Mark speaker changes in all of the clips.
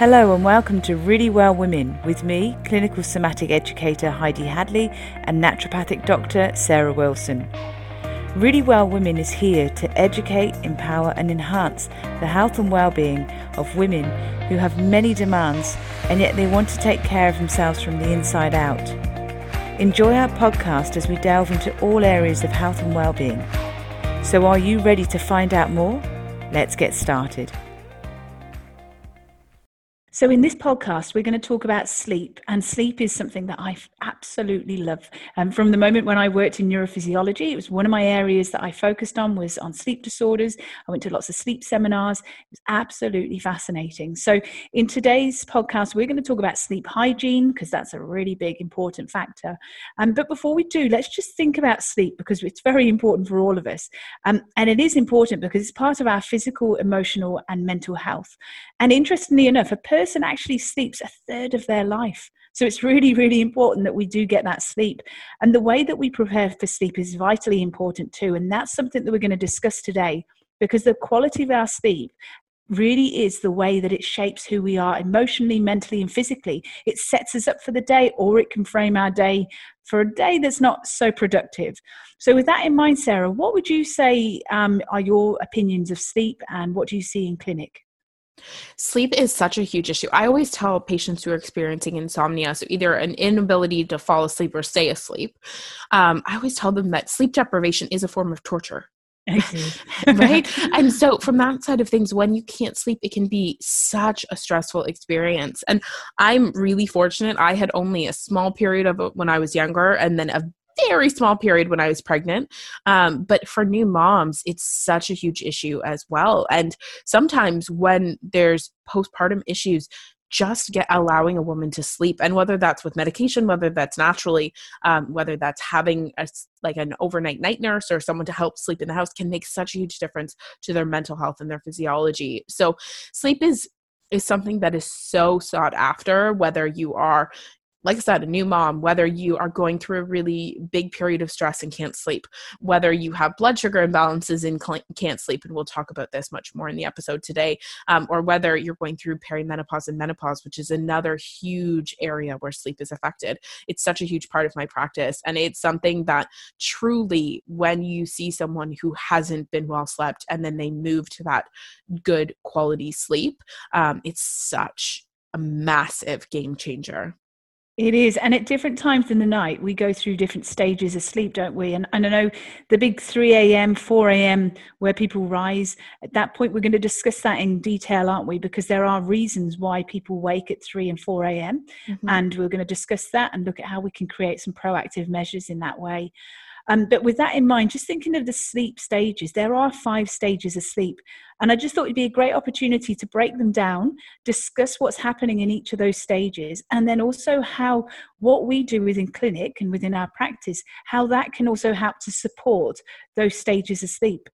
Speaker 1: Hello and welcome to Really Well Women with me, clinical somatic educator Heidi Hadley and naturopathic doctor Sarah Wilson. Really Well Women is here to educate, empower, and enhance the health and well-being of women who have many demands and yet they want to take care of themselves from the inside out. Enjoy our podcast as we delve into all areas of health and well-being. So are you ready to find out more? Let's get started. So, in this podcast, we're going to talk about sleep, and sleep is something that I absolutely love. Um, from the moment when I worked in neurophysiology, it was one of my areas that I focused on was on sleep disorders. I went to lots of sleep seminars. It was absolutely fascinating. So, in today's podcast, we're going to talk about sleep hygiene because that's a really big, important factor. Um, but before we do, let's just think about sleep because it's very important for all of us, um, and it is important because it's part of our physical, emotional, and mental health. And interestingly enough, a person person actually sleeps a third of their life. So it's really, really important that we do get that sleep. And the way that we prepare for sleep is vitally important too. And that's something that we're going to discuss today because the quality of our sleep really is the way that it shapes who we are emotionally, mentally, and physically. It sets us up for the day, or it can frame our day for a day that's not so productive. So, with that in mind, Sarah, what would you say um, are your opinions of sleep and what do you see in clinic?
Speaker 2: Sleep is such a huge issue. I always tell patients who are experiencing insomnia, so either an inability to fall asleep or stay asleep, um, I always tell them that sleep deprivation is a form of torture. right? And so, from that side of things, when you can't sleep, it can be such a stressful experience. And I'm really fortunate. I had only a small period of it when I was younger, and then a very small period when I was pregnant. Um, but for new moms, it's such a huge issue as well. And sometimes when there's postpartum issues, just get allowing a woman to sleep and whether that's with medication whether that's naturally um, whether that's having a like an overnight night nurse or someone to help sleep in the house can make such a huge difference to their mental health and their physiology so sleep is is something that is so sought after whether you are like I said, a new mom, whether you are going through a really big period of stress and can't sleep, whether you have blood sugar imbalances and can't sleep, and we'll talk about this much more in the episode today, um, or whether you're going through perimenopause and menopause, which is another huge area where sleep is affected. It's such a huge part of my practice. And it's something that truly, when you see someone who hasn't been well slept and then they move to that good quality sleep, um, it's such a massive game changer.
Speaker 1: It is. And at different times in the night, we go through different stages of sleep, don't we? And, and I know the big 3 a.m., 4 a.m., where people rise, at that point, we're going to discuss that in detail, aren't we? Because there are reasons why people wake at 3 and 4 a.m. Mm-hmm. And we're going to discuss that and look at how we can create some proactive measures in that way. Um, but with that in mind, just thinking of the sleep stages, there are five stages of sleep. And I just thought it'd be a great opportunity to break them down, discuss what's happening in each of those stages, and then also how what we do within clinic and within our practice, how that can also help to support those stages of sleep.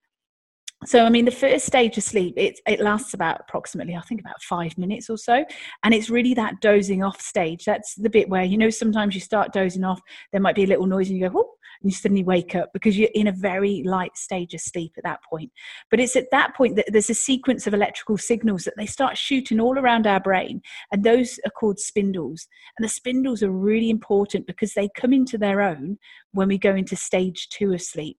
Speaker 1: So, I mean, the first stage of sleep, it, it lasts about approximately, I think, about five minutes or so. And it's really that dozing off stage. That's the bit where, you know, sometimes you start dozing off, there might be a little noise and you go, oh, and you suddenly wake up because you're in a very light stage of sleep at that point. But it's at that point that there's a sequence of electrical signals that they start shooting all around our brain. And those are called spindles. And the spindles are really important because they come into their own when we go into stage two of sleep.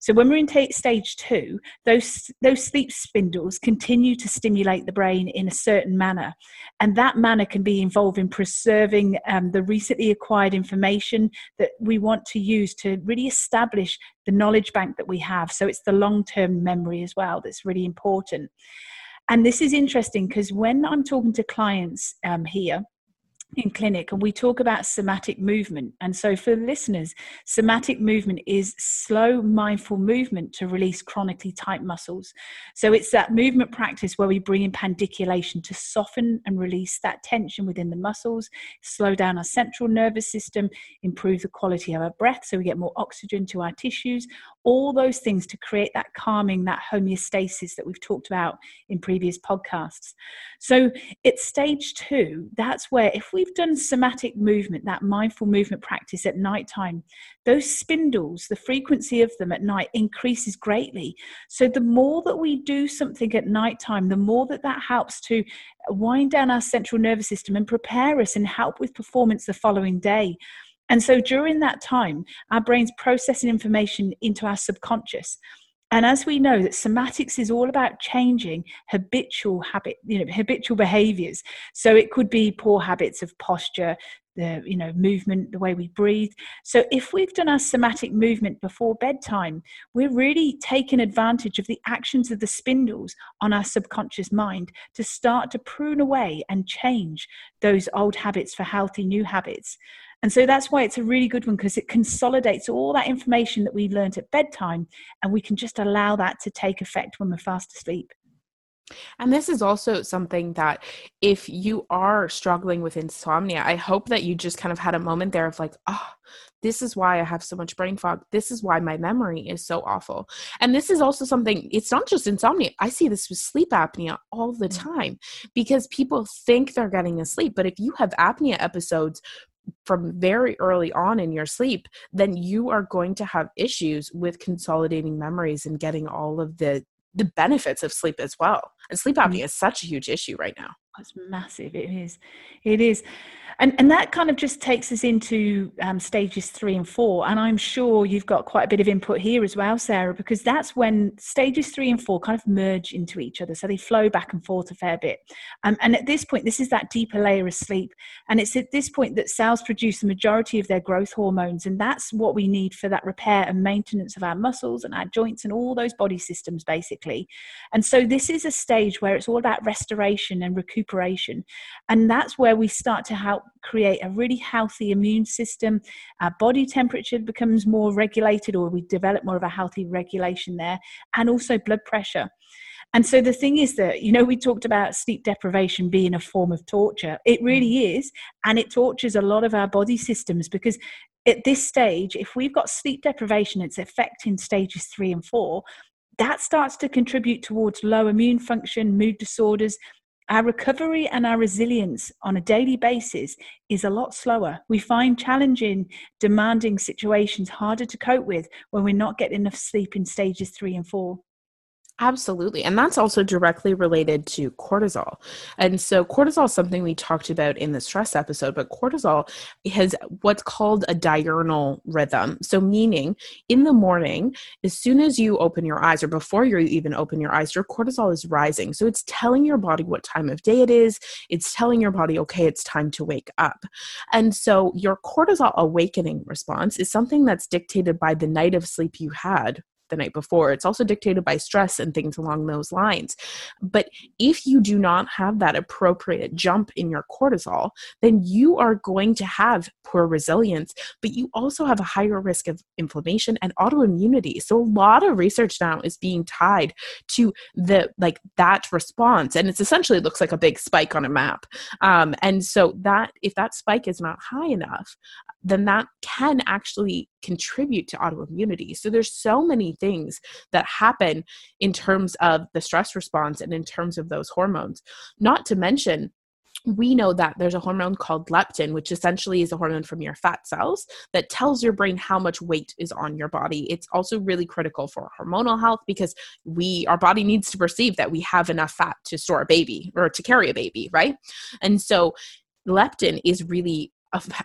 Speaker 1: So when we're in t- stage two, those those sleep spindles continue to stimulate the brain in a certain manner, and that manner can be involved in preserving um, the recently acquired information that we want to use to really establish the knowledge bank that we have. So it's the long term memory as well that's really important. And this is interesting because when I'm talking to clients um, here, in clinic and we talk about somatic movement. And so for listeners somatic movement is slow mindful movement to release chronically tight muscles. So it's that movement practice where we bring in pandiculation to soften and release that tension within the muscles slow down our central nervous system improve the quality of our breath so we get more oxygen to our tissues all those things to create that calming, that homeostasis that we've talked about in previous podcasts. So it's stage two. That's where, if we've done somatic movement, that mindful movement practice at nighttime, those spindles, the frequency of them at night increases greatly. So the more that we do something at nighttime, the more that that helps to wind down our central nervous system and prepare us and help with performance the following day. And so during that time, our brain's processing information into our subconscious. And as we know that somatics is all about changing habitual habit, you know, habitual behaviors. So it could be poor habits of posture, the you know movement the way we breathe so if we've done our somatic movement before bedtime we're really taking advantage of the actions of the spindles on our subconscious mind to start to prune away and change those old habits for healthy new habits and so that's why it's a really good one because it consolidates all that information that we learned at bedtime and we can just allow that to take effect when we're fast asleep
Speaker 2: and this is also something that if you are struggling with insomnia, I hope that you just kind of had a moment there of like, oh, this is why I have so much brain fog. This is why my memory is so awful. And this is also something, it's not just insomnia. I see this with sleep apnea all the mm. time because people think they're getting asleep. But if you have apnea episodes from very early on in your sleep, then you are going to have issues with consolidating memories and getting all of the the benefits of sleep as well. And sleep apnea mm-hmm. is such a huge issue right now.
Speaker 1: It's massive. It is. It is. And, and that kind of just takes us into um, stages three and four. And I'm sure you've got quite a bit of input here as well, Sarah, because that's when stages three and four kind of merge into each other. So they flow back and forth a fair bit. Um, and at this point, this is that deeper layer of sleep. And it's at this point that cells produce the majority of their growth hormones. And that's what we need for that repair and maintenance of our muscles and our joints and all those body systems, basically. And so this is a stage where it's all about restoration and recuperation. And that's where we start to help create a really healthy immune system. Our body temperature becomes more regulated, or we develop more of a healthy regulation there, and also blood pressure. And so the thing is that, you know, we talked about sleep deprivation being a form of torture. It really is. And it tortures a lot of our body systems because at this stage, if we've got sleep deprivation, it's affecting stages three and four, that starts to contribute towards low immune function, mood disorders, our recovery and our resilience on a daily basis is a lot slower. We find challenging, demanding situations harder to cope with when we're not getting enough sleep in stages three and four.
Speaker 2: Absolutely. And that's also directly related to cortisol. And so, cortisol is something we talked about in the stress episode, but cortisol has what's called a diurnal rhythm. So, meaning in the morning, as soon as you open your eyes or before you even open your eyes, your cortisol is rising. So, it's telling your body what time of day it is. It's telling your body, okay, it's time to wake up. And so, your cortisol awakening response is something that's dictated by the night of sleep you had the night before. It's also dictated by stress and things along those lines. But if you do not have that appropriate jump in your cortisol, then you are going to have poor resilience, but you also have a higher risk of inflammation and autoimmunity. So a lot of research now is being tied to the like that response. And it's essentially looks like a big spike on a map. Um, and so that if that spike is not high enough, then that can actually contribute to autoimmunity. So there's so many things that happen in terms of the stress response and in terms of those hormones. Not to mention we know that there's a hormone called leptin, which essentially is a hormone from your fat cells that tells your brain how much weight is on your body. It's also really critical for hormonal health because we our body needs to perceive that we have enough fat to store a baby or to carry a baby, right? And so leptin is really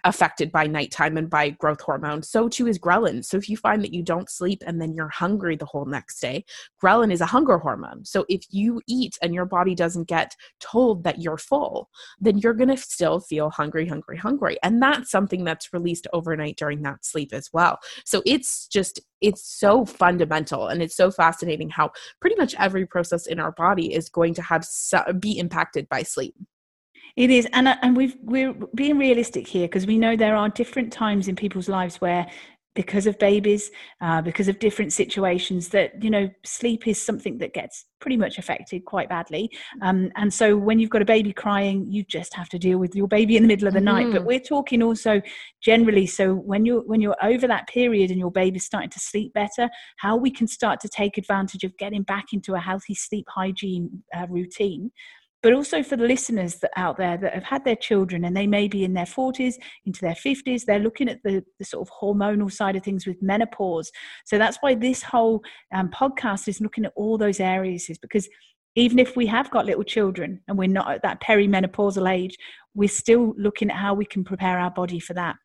Speaker 2: affected by nighttime and by growth hormone. So too is ghrelin. So if you find that you don't sleep and then you're hungry the whole next day, ghrelin is a hunger hormone. So if you eat and your body doesn't get told that you're full, then you're going to still feel hungry, hungry, hungry. And that's something that's released overnight during that sleep as well. So it's just it's so fundamental and it's so fascinating how pretty much every process in our body is going to have be impacted by sleep.
Speaker 1: It is, and uh, and we've we're being realistic here because we know there are different times in people's lives where because of babies, uh, because of different situations, that, you know, sleep is something that gets pretty much affected quite badly. Um, and so when you've got a baby crying, you just have to deal with your baby in the middle of the mm-hmm. night. But mm-hmm. we're talking also generally, so when you're when you're over that period and your baby's starting to sleep better, how we can start to take advantage of getting back into a healthy sleep hygiene uh, routine but also for the listeners that out there that have had their children and they may be in their 40s into their 50s they're looking at the, the sort of hormonal side of things with menopause. So that's why this whole um, podcast is looking at all those areas is because even if we have got little children and we're not at that perimenopausal age we're still looking at how we can prepare our body for that.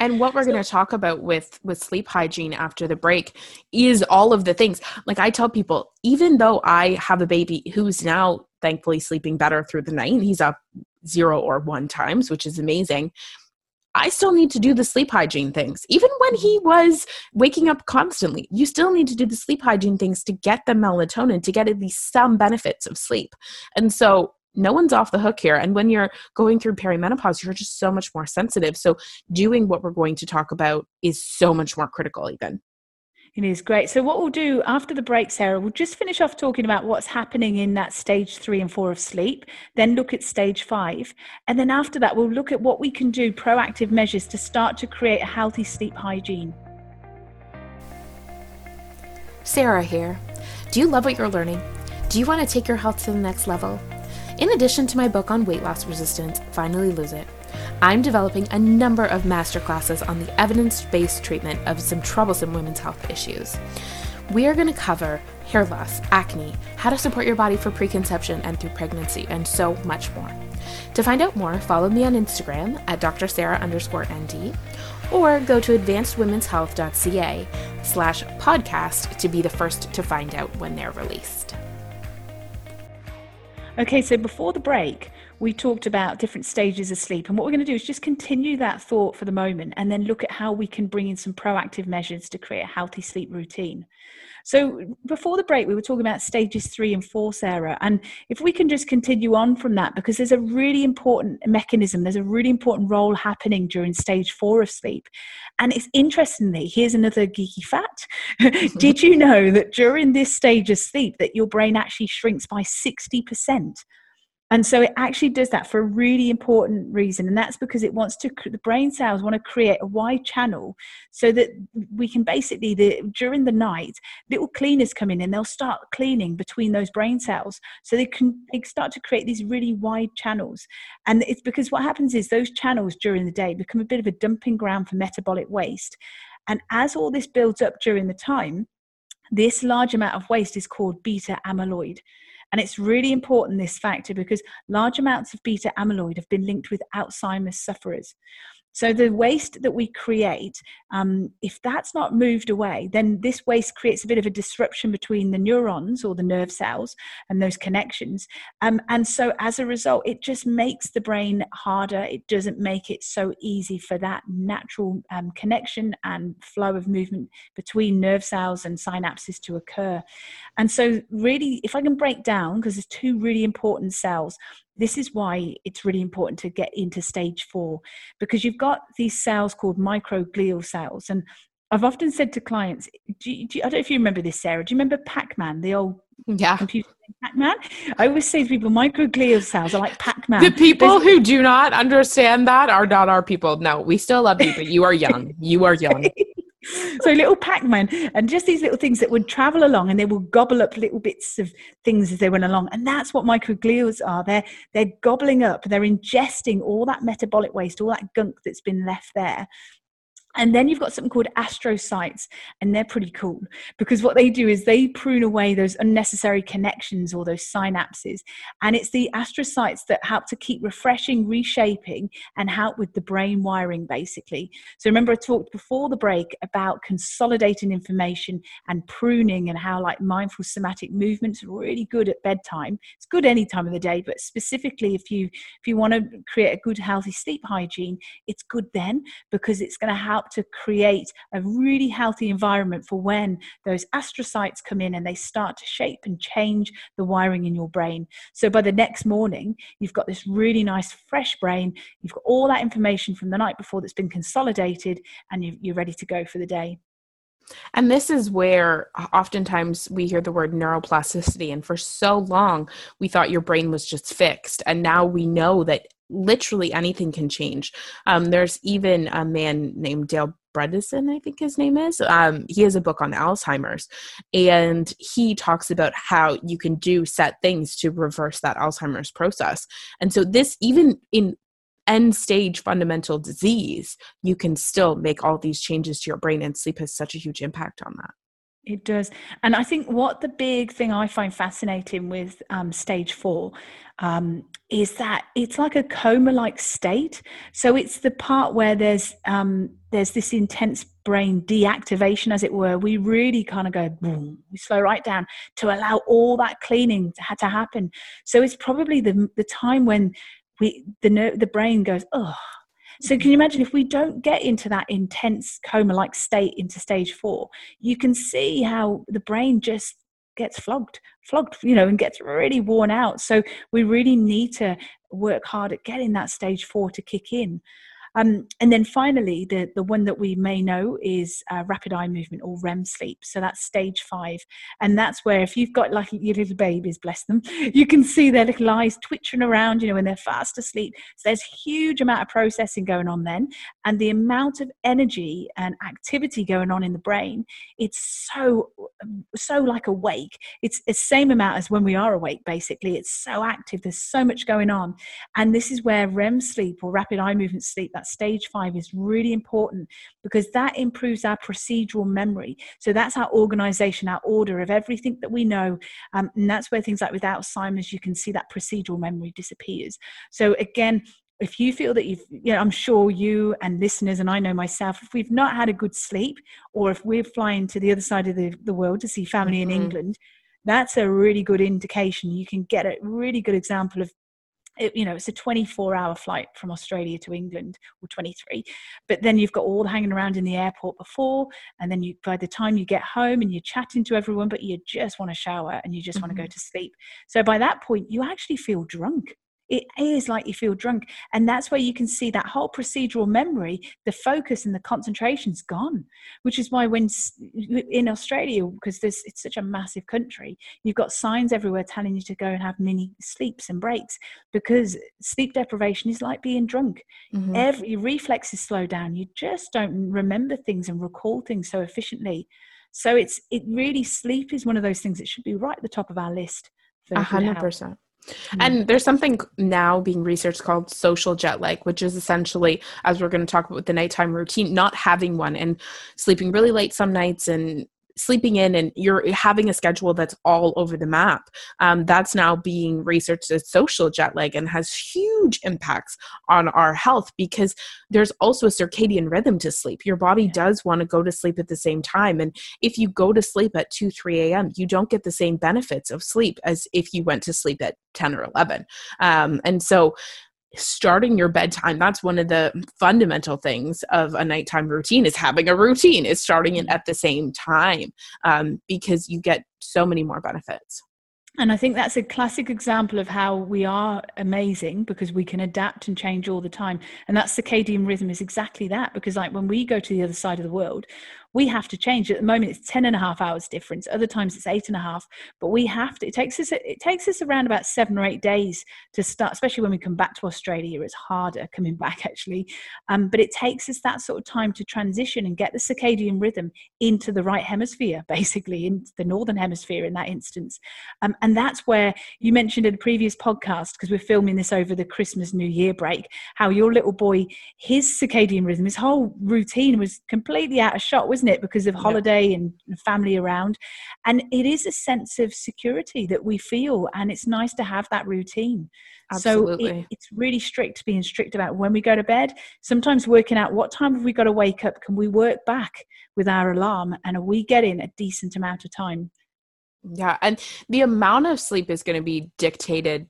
Speaker 2: And what we're going to talk about with with sleep hygiene after the break is all of the things. Like i tell people even though i have a baby who's now thankfully sleeping better through the night he's up zero or one times which is amazing I still need to do the sleep hygiene things. Even when he was waking up constantly, you still need to do the sleep hygiene things to get the melatonin, to get at least some benefits of sleep. And so no one's off the hook here. And when you're going through perimenopause, you're just so much more sensitive. So doing what we're going to talk about is so much more critical, even.
Speaker 1: It is great. So, what we'll do after the break, Sarah, we'll just finish off talking about what's happening in that stage three and four of sleep, then look at stage five. And then after that, we'll look at what we can do proactive measures to start to create a healthy sleep hygiene.
Speaker 3: Sarah here. Do you love what you're learning? Do you want to take your health to the next level? In addition to my book on weight loss resistance, Finally Lose It, I'm developing a number of masterclasses on the evidence based treatment of some troublesome women's health issues. We are going to cover hair loss, acne, how to support your body for preconception and through pregnancy, and so much more. To find out more, follow me on Instagram at Dr. Sarah underscore ND or go to advancedwomenshealth.ca slash podcast to be the first to find out when they're released.
Speaker 1: Okay, so before the break, we talked about different stages of sleep. And what we're going to do is just continue that thought for the moment and then look at how we can bring in some proactive measures to create a healthy sleep routine. So before the break, we were talking about stages three and four, Sarah. And if we can just continue on from that, because there's a really important mechanism, there's a really important role happening during stage four of sleep. And it's interestingly, here's another geeky fact. Did you know that during this stage of sleep that your brain actually shrinks by 60%? And so it actually does that for a really important reason. And that's because it wants to, the brain cells want to create a wide channel so that we can basically, the, during the night, little cleaners come in and they'll start cleaning between those brain cells. So they can they start to create these really wide channels. And it's because what happens is those channels during the day become a bit of a dumping ground for metabolic waste. And as all this builds up during the time, this large amount of waste is called beta amyloid. And it's really important, this factor, because large amounts of beta amyloid have been linked with Alzheimer's sufferers. So the waste that we create, um, if that's not moved away, then this waste creates a bit of a disruption between the neurons or the nerve cells and those connections. Um, and so as a result, it just makes the brain harder. It doesn't make it so easy for that natural um, connection and flow of movement between nerve cells and synapses to occur. And so, really, if I can break down, because there's two really important cells, this is why it's really important to get into stage four because you've got these cells called microglial cells. And i've often said to clients do you, do you, i don't know if you remember this sarah do you remember pac-man the old
Speaker 2: yeah.
Speaker 1: computer pac-man? I always say to people microglial cells are like pac-man.
Speaker 2: The people There's, who do not understand that are not our people. No we still love you but you are young. You are young
Speaker 1: so little Pac-Man and just these little things that would travel along and they will gobble up little bits of things as they went along. And that's what microglials are. They're they're gobbling up, they're ingesting all that metabolic waste, all that gunk that's been left there. And then you've got something called astrocytes, and they're pretty cool because what they do is they prune away those unnecessary connections or those synapses. And it's the astrocytes that help to keep refreshing, reshaping, and help with the brain wiring, basically. So remember, I talked before the break about consolidating information and pruning, and how like mindful somatic movements are really good at bedtime. It's good any time of the day, but specifically if you if you want to create a good healthy sleep hygiene, it's good then because it's going to help to create a really healthy environment for when those astrocytes come in and they start to shape and change the wiring in your brain. So by the next morning, you've got this really nice, fresh brain. You've got all that information from the night before that's been consolidated, and you're ready to go for the day.
Speaker 2: And this is where oftentimes we hear the word neuroplasticity. And for so long, we thought your brain was just fixed. And now we know that literally anything can change. Um, there's even a man named Dale Bredesen, I think his name is. Um, he has a book on Alzheimer's, and he talks about how you can do set things to reverse that Alzheimer's process. And so, this even in end stage fundamental disease, you can still make all these changes to your brain, and sleep has such a huge impact on that.
Speaker 1: It does. And I think what the big thing I find fascinating with um, stage four um, is that it's like a coma like state. So it's the part where there's, um, there's this intense brain deactivation, as it were. We really kind of go boom, we slow right down to allow all that cleaning to, to happen. So it's probably the, the time when we the the brain goes oh so can you imagine if we don't get into that intense coma like state into stage four you can see how the brain just gets flogged flogged you know and gets really worn out. So we really need to work hard at getting that stage four to kick in um, and then finally, the, the one that we may know is uh, rapid eye movement or REM sleep. So that's stage five. And that's where if you've got like your little babies, bless them, you can see their little eyes twitching around, you know, when they're fast asleep. So there's huge amount of processing going on then. And the amount of energy and activity going on in the brain, it's so, so like awake. It's the same amount as when we are awake, basically. It's so active. There's so much going on. And this is where REM sleep or rapid eye movement sleep, that stage five is really important because that improves our procedural memory. So that's our organization, our order of everything that we know. Um, and that's where things like with Alzheimer's, you can see that procedural memory disappears. So again, if you feel that you've, you know, I'm sure you and listeners, and I know myself, if we've not had a good sleep, or if we're flying to the other side of the, the world to see family mm-hmm. in England, that's a really good indication. You can get a really good example of it, you know it's a 24 hour flight from australia to england or 23 but then you've got all the hanging around in the airport before and then you by the time you get home and you're chatting to everyone but you just want to shower and you just mm-hmm. want to go to sleep so by that point you actually feel drunk it is like you feel drunk and that's where you can see that whole procedural memory the focus and the concentration's gone which is why when in australia because this it's such a massive country you've got signs everywhere telling you to go and have mini sleeps and breaks because sleep deprivation is like being drunk. Mm-hmm. every reflexes slow down you just don't remember things and recall things so efficiently. So it's it really sleep is one of those things that should be right at the top of our list for
Speaker 2: a hundred percent And there's something now being researched called social jet lag, which is essentially, as we're going to talk about with the nighttime routine, not having one and sleeping really late some nights and sleeping in and you're having a schedule that's all over the map um, that's now being researched as social jet lag and has huge impacts on our health because there's also a circadian rhythm to sleep. Your body does want to go to sleep at the same time and if you go to sleep at 2 3 a.m you don't get the same benefits of sleep as if you went to sleep at 10 or 11 um, and so starting your bedtime that's one of the fundamental things of a nighttime routine is having a routine is starting it at the same time um, because you get so many more benefits
Speaker 1: and I think that's a classic example of how we are amazing because we can adapt and change all the time. And that circadian rhythm is exactly that. Because, like, when we go to the other side of the world, we have to change. At the moment it's 10 and a half hours difference. Other times it's eight and a half but we have to it takes us it takes us around about seven or eight days to start especially when we come back to australia it's harder coming back actually. Um, but it takes us that sort of time to transition and get the circadian rhythm into the right hemisphere basically in the northern hemisphere in that instance. Um, and that's where you mentioned in a previous podcast because we're filming this over the christmas new year break how your little boy his circadian rhythm his whole routine was completely out of shot wasn't isn't it? Because of holiday yeah. and family around. And it is a sense of security that we feel. And it's nice to have that routine. Absolutely. So it, it's really strict, being strict about when we go to bed. Sometimes working out what time have we got to wake up? Can we work back with our alarm? And are we getting a decent amount of time?
Speaker 2: Yeah. And the amount of sleep is going to be dictated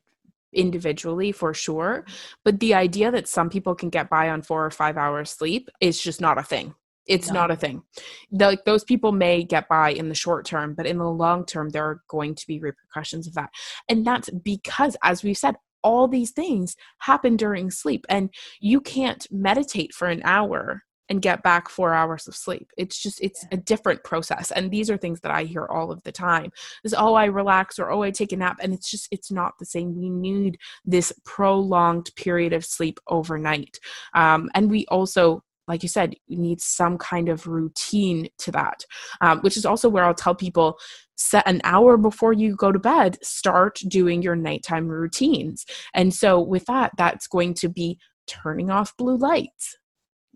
Speaker 2: individually for sure but the idea that some people can get by on four or five hours sleep is just not a thing it's no. not a thing like those people may get by in the short term but in the long term there are going to be repercussions of that and that's because as we've said all these things happen during sleep and you can't meditate for an hour and get back four hours of sleep. It's just, it's a different process. And these are things that I hear all of the time is, oh, I relax or oh, I take a nap. And it's just, it's not the same. We need this prolonged period of sleep overnight. Um, and we also, like you said, you need some kind of routine to that, um, which is also where I'll tell people set an hour before you go to bed, start doing your nighttime routines. And so, with that, that's going to be turning off blue lights,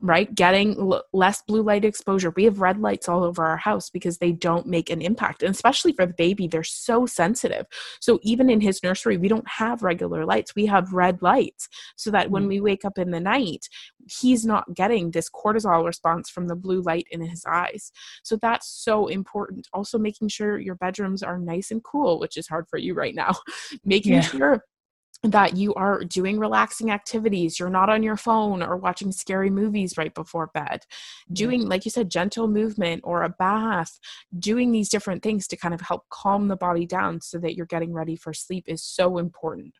Speaker 2: right? Getting l- less blue light exposure. We have red lights all over our house because they don't make an impact. And especially for the baby, they're so sensitive. So even in his nursery, we don't have regular lights, we have red lights so that when mm. we wake up in the night, he's not getting this cortisol response from the blue light in his eyes. So that's so important. Also, making sure your bedrooms are nice and cool, which is hard for you right now. making yeah. sure that you are doing relaxing activities you're not on your phone or watching scary movies right before bed. Doing like you said gentle movement or a bath doing these different things to kind of help calm the body down so that you're getting ready for sleep is so important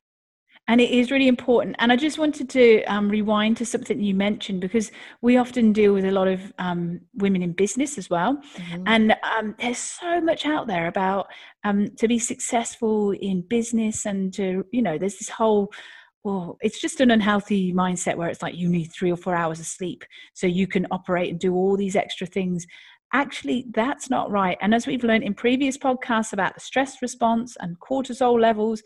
Speaker 1: and it is really important. And I just wanted to um, rewind to something you mentioned because we often deal with a lot of um, women in business as well. Mm-hmm. And um, there's so much out there about um, to be successful in business and to, you know, there's this whole well, it's just an unhealthy mindset where it's like you need three or four hours of sleep so you can operate and do all these extra things actually that's not right. And as we've learned in previous podcasts about the stress response and cortisol levels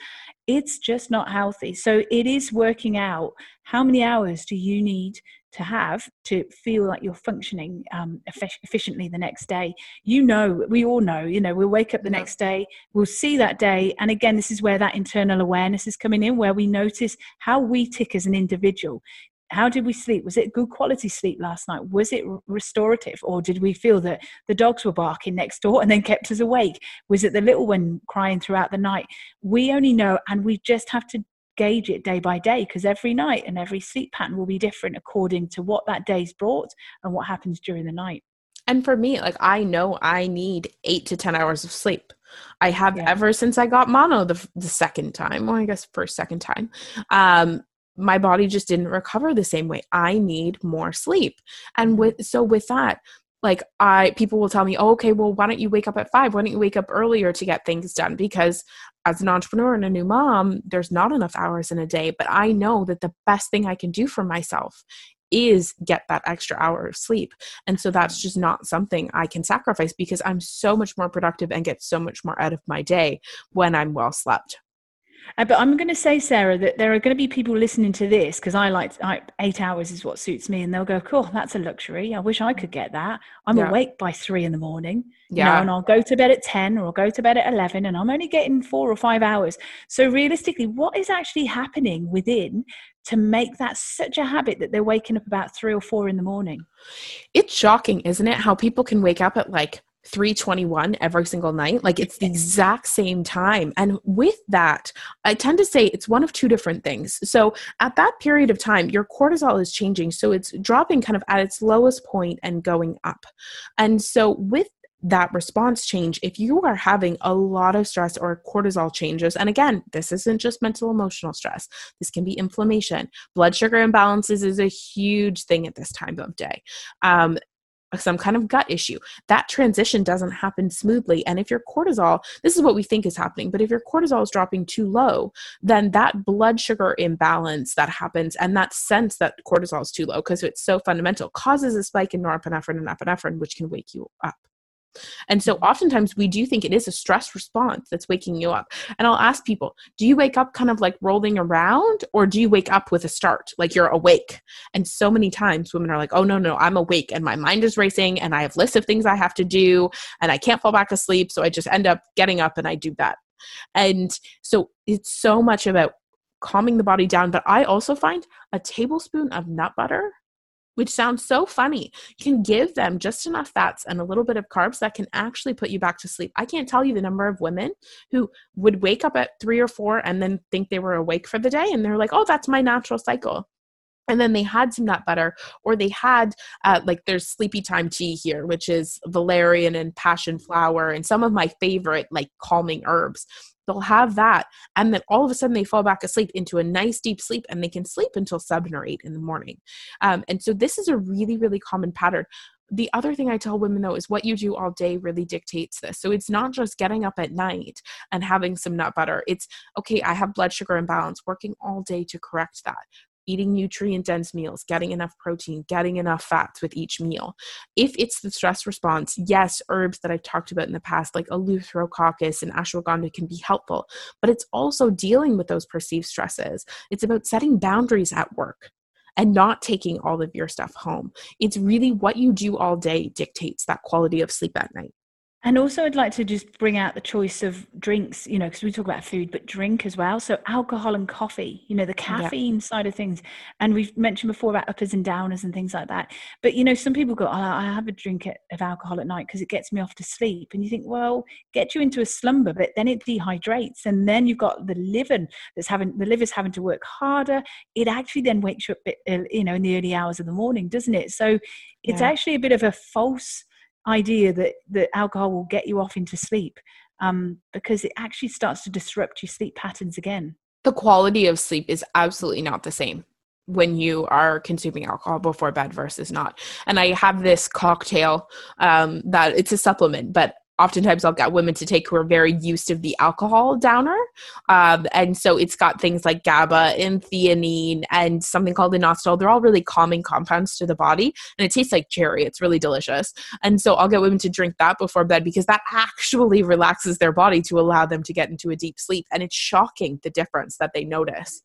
Speaker 1: it's just not healthy. So it is working out how many hours do you need to have to feel like you're functioning um, efficiently the next day? You know we all know you know we'll wake up the next day we'll see that day. And again this is where that internal awareness is coming in where we notice how we tick as an individual how did we sleep? Was it good quality sleep last night? Was it restorative? Or did we feel that the dogs were barking next door and then kept us awake? Was it the little one crying throughout the night? We only know and we just have to gauge it day by day because every night and every sleep pattern will be different according to what that day's brought and what happens during the night.
Speaker 2: And for me like i know i need eight to ten hours of sleep. I have yeah. ever since I got mono the, the second time, well, I guess first, second time. Um, my body just didn't recover the same way. I need more sleep. And mm-hmm. with so with that, like I people will tell me, oh, okay, well, why don't you wake up at five? Why don't you wake up earlier to get things done? Because as an entrepreneur and a new mom, there's not enough hours in a day. But I know that the best thing I can do for myself is get that extra hour of sleep. And so that's just not something I can sacrifice because I'm so much more productive and get so much more out of my day when I'm well slept.
Speaker 1: Uh, but I'm going to say, Sarah, that there are going to be people listening to this because I like I, eight hours is what suits me, and they'll go, "Cool, that's a luxury. I wish I could get that. I'm yeah. awake by three in the morning, yeah, you know, and I'll go to bed at ten or I'll go to bed at eleven, and I'm only getting four or five hours. So realistically, what is actually happening within to make that such a habit that they're waking up about three or four in the morning?
Speaker 2: It's shocking, isn't it? How people can wake up at like 321 every single night like it's the exact same time. And with that i tend to say it's one of two different things. So at that period of time your cortisol is changing so it's dropping kind of at its lowest point and going up. And so with that response change if you are having a lot of stress or cortisol changes and again this isn't just mental emotional stress this can be inflammation. Blood sugar imbalances is a huge thing at this time of day. Um, some kind of gut issue. That transition doesn't happen smoothly. And if your cortisol, this is what we think is happening, but if your cortisol is dropping too low, then that blood sugar imbalance that happens and that sense that cortisol is too low because it's so fundamental causes a spike in norepinephrine and epinephrine, which can wake you up. And so mm-hmm. oftentimes we do think it is a stress response that's waking you up. And I'll ask people, do you wake up kind of like rolling around or do you wake up with a start, like you're awake? And so many times women are like, oh, no, no, I'm awake and my mind is racing and I have lists of things I have to do and I can't fall back asleep. So I just end up getting up and I do that. And so it's so much about calming the body down. But I also find a tablespoon of nut butter which sounds so funny, can give them just enough fats and a little bit of carbs that can actually put you back to sleep. I can't tell you the number of women who would wake up at three or four and then think they were awake for the day and they're like, oh, that's my natural cycle. and then they had some nut butter or they had uh, like there's sleepy time tea here which is valerian and passion flower and some of my favorite like calming herbs they'll have that and then all of a sudden they fall back asleep into a nice deep sleep and they can sleep until seven or eight in the morning um, and so this is a really really common pattern the other thing I tell women though is what you do all day really dictates this. So it's not just getting up at night and having some nut butter. It's okay, I have blood sugar imbalance, working all day to correct that eating nutrient dense meals, getting enough protein, getting enough fats with each meal. If it's the stress response, yes, herbs that I've talked about in the past, like eleutherococcus and ashwagandha, can be helpful, but it's also dealing with those perceived stresses. It's about setting boundaries at work and not taking all of your stuff home. It's really what you do all day dictates that quality of sleep at night.
Speaker 1: And also, I'd like to just bring out the choice of drinks, you know, because we talk about food, but drink as well. So, alcohol and coffee, you know, the caffeine yeah. side of things. And we've mentioned before about uppers and downers and things like that. But, you know, some people go, oh, I have a drink of alcohol at night because it gets me off to sleep. And you think, well, get you into a slumber, but then it dehydrates. And then you've got the liver that's having, the liver's having to work harder. It actually then wakes you up, uh, you know, in the early hours of the morning, doesn't it? So, it's yeah. actually a bit of a false idea that that alcohol will get you off into sleep um, because it actually starts to disrupt your sleep patterns again.
Speaker 2: The quality of sleep is absolutely not the same when you are consuming alcohol before bed versus not. And I have this cocktail um, that it's a supplement, but oftentimes I'll get women to take who are very used to the alcohol downer. Um, and so it's got things like GABA and theanine and something called inositol. They're all really calming compounds to the body. And it tastes like cherry. It's really delicious. And so I'll get women to drink that before bed because that actually relaxes their body to allow them to get into a deep sleep. And it's shocking the difference that they notice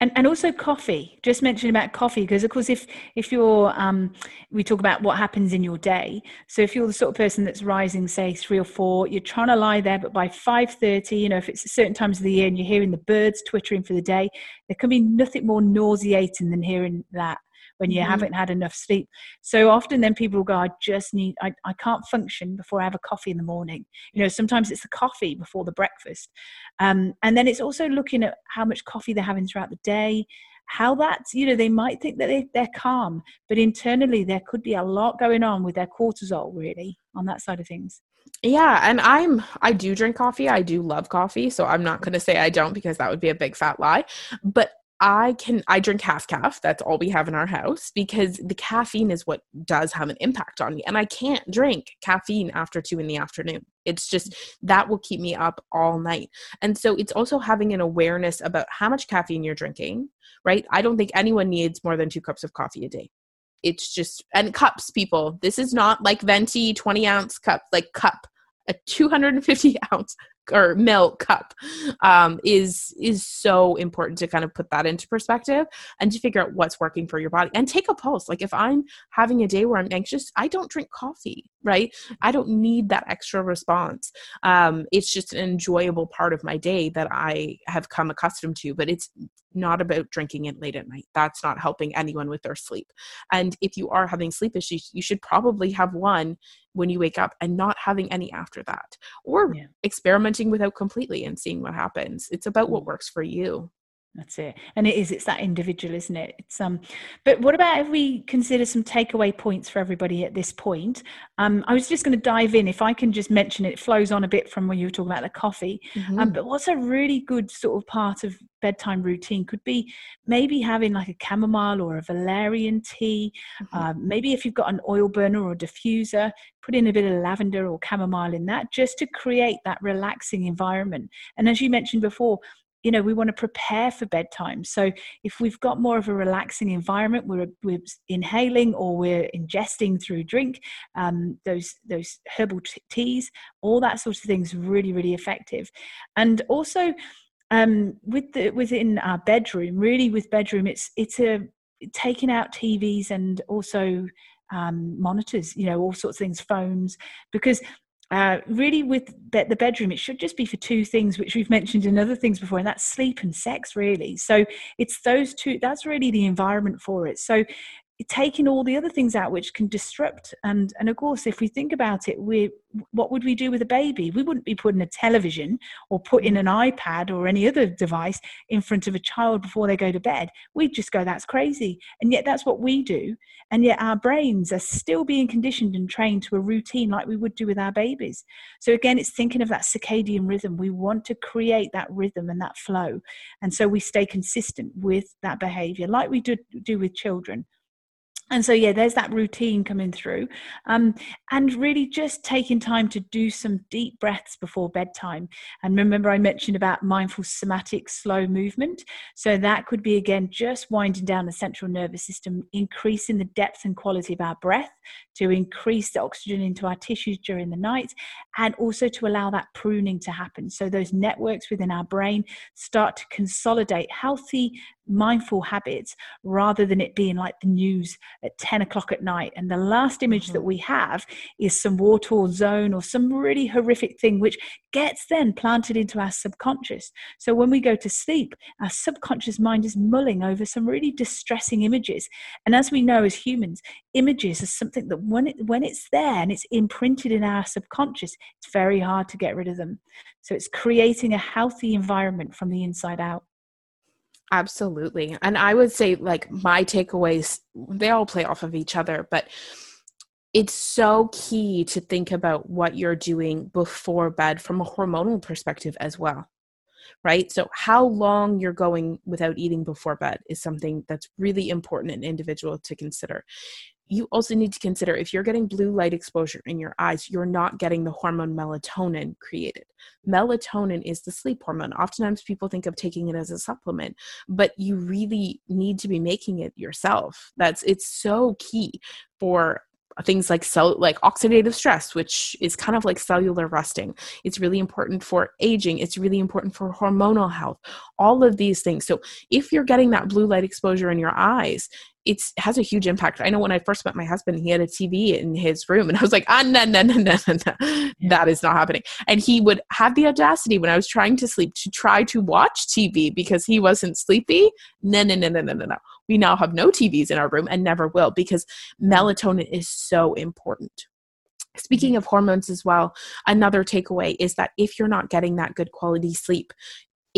Speaker 1: and and also coffee. Just mention about coffee because of course if if you're um we talk about what happens in your day. So if you're the sort of person that's rising say three or four you're trying to lie there but by 5.30 you know if it's certain times of the year and you're hearing the birds twittering for the day there can be nothing more nauseating than hearing that when you mm-hmm. haven't had enough sleep. So often then people will go, I just need, I, I can't function before I have a coffee in the morning. You know, sometimes it's the coffee before the breakfast. Um, and then it's also looking at how much coffee they're having throughout the day, how that's, you know, they might think that they, they're calm, but internally there could be a lot going on with their cortisol really on that side of things.
Speaker 2: Yeah, and I'm I do drink coffee. I do love coffee, so I'm not going to say I don't because that would be a big fat lie. But I can I drink half caf. That's all we have in our house because the caffeine is what does have an impact on me. And I can't drink caffeine after two in the afternoon. It's just that will keep me up all night. And so it's also having an awareness about how much caffeine you're drinking, right? I don't think anyone needs more than two cups of coffee a day. It's just and cups, people. This is not like venti 20 ounce cup, like cup a 250 ounce or milk cup um, is is so important to kind of put that into perspective and to figure out what's working for your body and take a pulse. Like if i'm having a day where i'm anxious i don't drink coffee right? I don't need that extra response. Um, it's just an enjoyable part of my day that i have come accustomed to but it's not about drinking it late at night. That's not helping anyone with their sleep. And if you are having sleep issues you should probably have one when you wake up and not having any after that or yeah. experimenting without completely and seeing what happens it's about what mm. works for you
Speaker 1: that's it. And it is it's that individual isn't it? It's um but what about if we consider some takeaway points for everybody at this point? Um i was just going to dive in if i can just mention it, it flows on a bit from when you were talking about the coffee. Um, mm-hmm. um but what's a really good sort of part of bedtime routine? Could be maybe having like a chamomile or a valerian tea. Mm-hmm. um, maybe if you've got an oil burner or diffuser put in a bit of lavender or chamomile in that just to create that relaxing environment. And as you mentioned before you know we want to prepare for bedtime. So if we've got more of a relaxing environment we're, we're inhaling or we're ingesting through drink um, those those herbal t- teas all that sort of things really really effective. And also um, with the within our bedroom really with bedroom it's it's a taking out tvs and also um, monitors, you know, all sorts of things, phones, because uh, really with the bedroom it should just be for two things which we've mentioned in other things before and that's sleep and sex really. So it's those two that's really the environment for it. So taking all the other things out which can disrupt and and of course if we think about it we what would we do with a baby? We wouldn't be putting a television or putting mm. an ipad or any other device in front of a child before they go to bed. We'd just go that's crazy. And yet that's what we do. And yet our brains are still being conditioned and trained to a routine like we would do with our babies. So again it's thinking of that circadian rhythm. We want to create that rhythm and that flow. And so we stay consistent with that behavior like we do, do with children and so yeah there's that routine coming through. Um, and really just taking time to do some deep breaths before bedtime. And remember i mentioned about mindful somatic slow movement? So that could be again just winding down the central nervous system increasing the depth and quality of our breath to increase the oxygen into our tissues during the night and also to allow that pruning to happen. So those networks within our brain start to consolidate healthy mindful habits rather than it being like the news at 10 o'clock at night. And the last image mm-hmm. that we have is some war torn zone or some really horrific thing, which gets then planted into our subconscious. So when we go to sleep, our subconscious mind is mulling over some really distressing images. And as we know as humans, images are something that when it when it's there and it's imprinted in our subconscious, it's very hard to get rid of them. So it's creating a healthy environment from the inside out.
Speaker 2: Absolutely. And I would say, like, my takeaways, they all play off of each other, but it's so key to think about what you're doing before bed from a hormonal perspective as well. Right. So, how long you're going without eating before bed is something that's really important and individual to consider you also need to consider if you're getting blue light exposure in your eyes, you're not getting the hormone melatonin created. Melatonin is the sleep hormone. Oftentimes people think of taking it as a supplement, but you really need to be making it yourself. That's it's so key for things like cell like oxidative stress which is kind of like cellular rusting it's really important for aging it's really important for hormonal health all of these things so if you're getting that blue light exposure in your eyes it has a huge impact. I know when I first met my husband, he had a TV in his room, and I was like, ah, no, no, no, no, no, no. that is not happening. And he would have the audacity when I was trying to sleep to try to watch TV because he wasn't sleepy. No, no, no, no, no, no, no. We now have no TVs in our room and never will because melatonin is so important. Speaking of hormones as well, another takeaway is that if you're not getting that good quality sleep,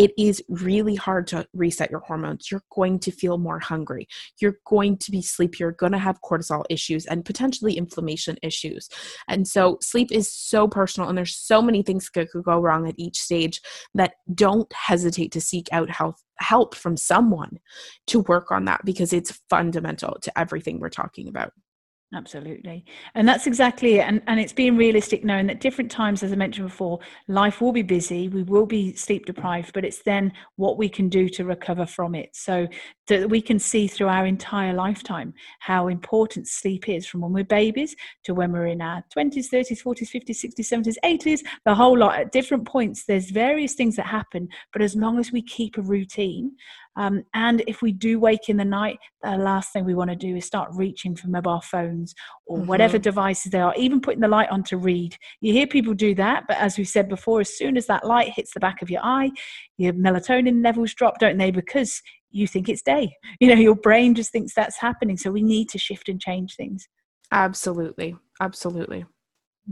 Speaker 2: it is really hard to reset your hormones. You're going to feel more hungry. You're going to be sleepy. You're going to have cortisol issues and potentially inflammation issues. And so, sleep is so personal, and there's so many things that could go wrong at each stage that don't hesitate to seek out health help from someone to work on that because it's fundamental to everything we're talking about.
Speaker 1: Absolutely. And that's exactly it. And, and it's being realistic, knowing that different times, as I mentioned before, life will be busy, we will be sleep deprived, but it's then what we can do to recover from it. So that we can see through our entire lifetime how important sleep is from when we're babies to when we're in our 20s, 30s, 40s, 50s, 60s, 70s, 80s, the whole lot. At different points, there's various things that happen. But as long as we keep a routine, um, and if we do wake in the night, the last thing we want to do is start reaching for mobile phones or mm-hmm. whatever devices they are, even putting the light on to read. You hear people do that, but as we said before, as soon as that light hits the back of your eye, your melatonin levels drop, don't they? Because you think it's day. You know, your brain just thinks that's happening. So we need to shift and change things.
Speaker 2: Absolutely. Absolutely.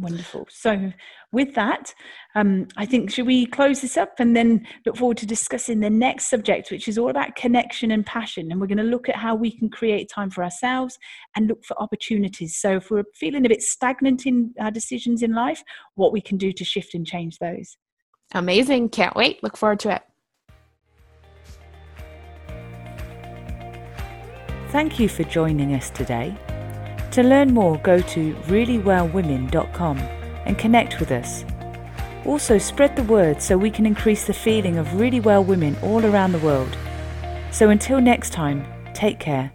Speaker 1: Wonderful. So, with that, um, I think should we close this up and then look forward to discussing the next subject, which is all about connection and passion. And we're going to look at how we can create time for ourselves and look for opportunities. So, if we're feeling a bit stagnant in our decisions in life, what we can do to shift and change those.
Speaker 2: Amazing. Can't wait. Look forward to it.
Speaker 1: Thank you for joining us today. To learn more, go to reallywellwomen.com and connect with us. Also, spread the word so we can increase the feeling of really well women all around the world. So, until next time, take care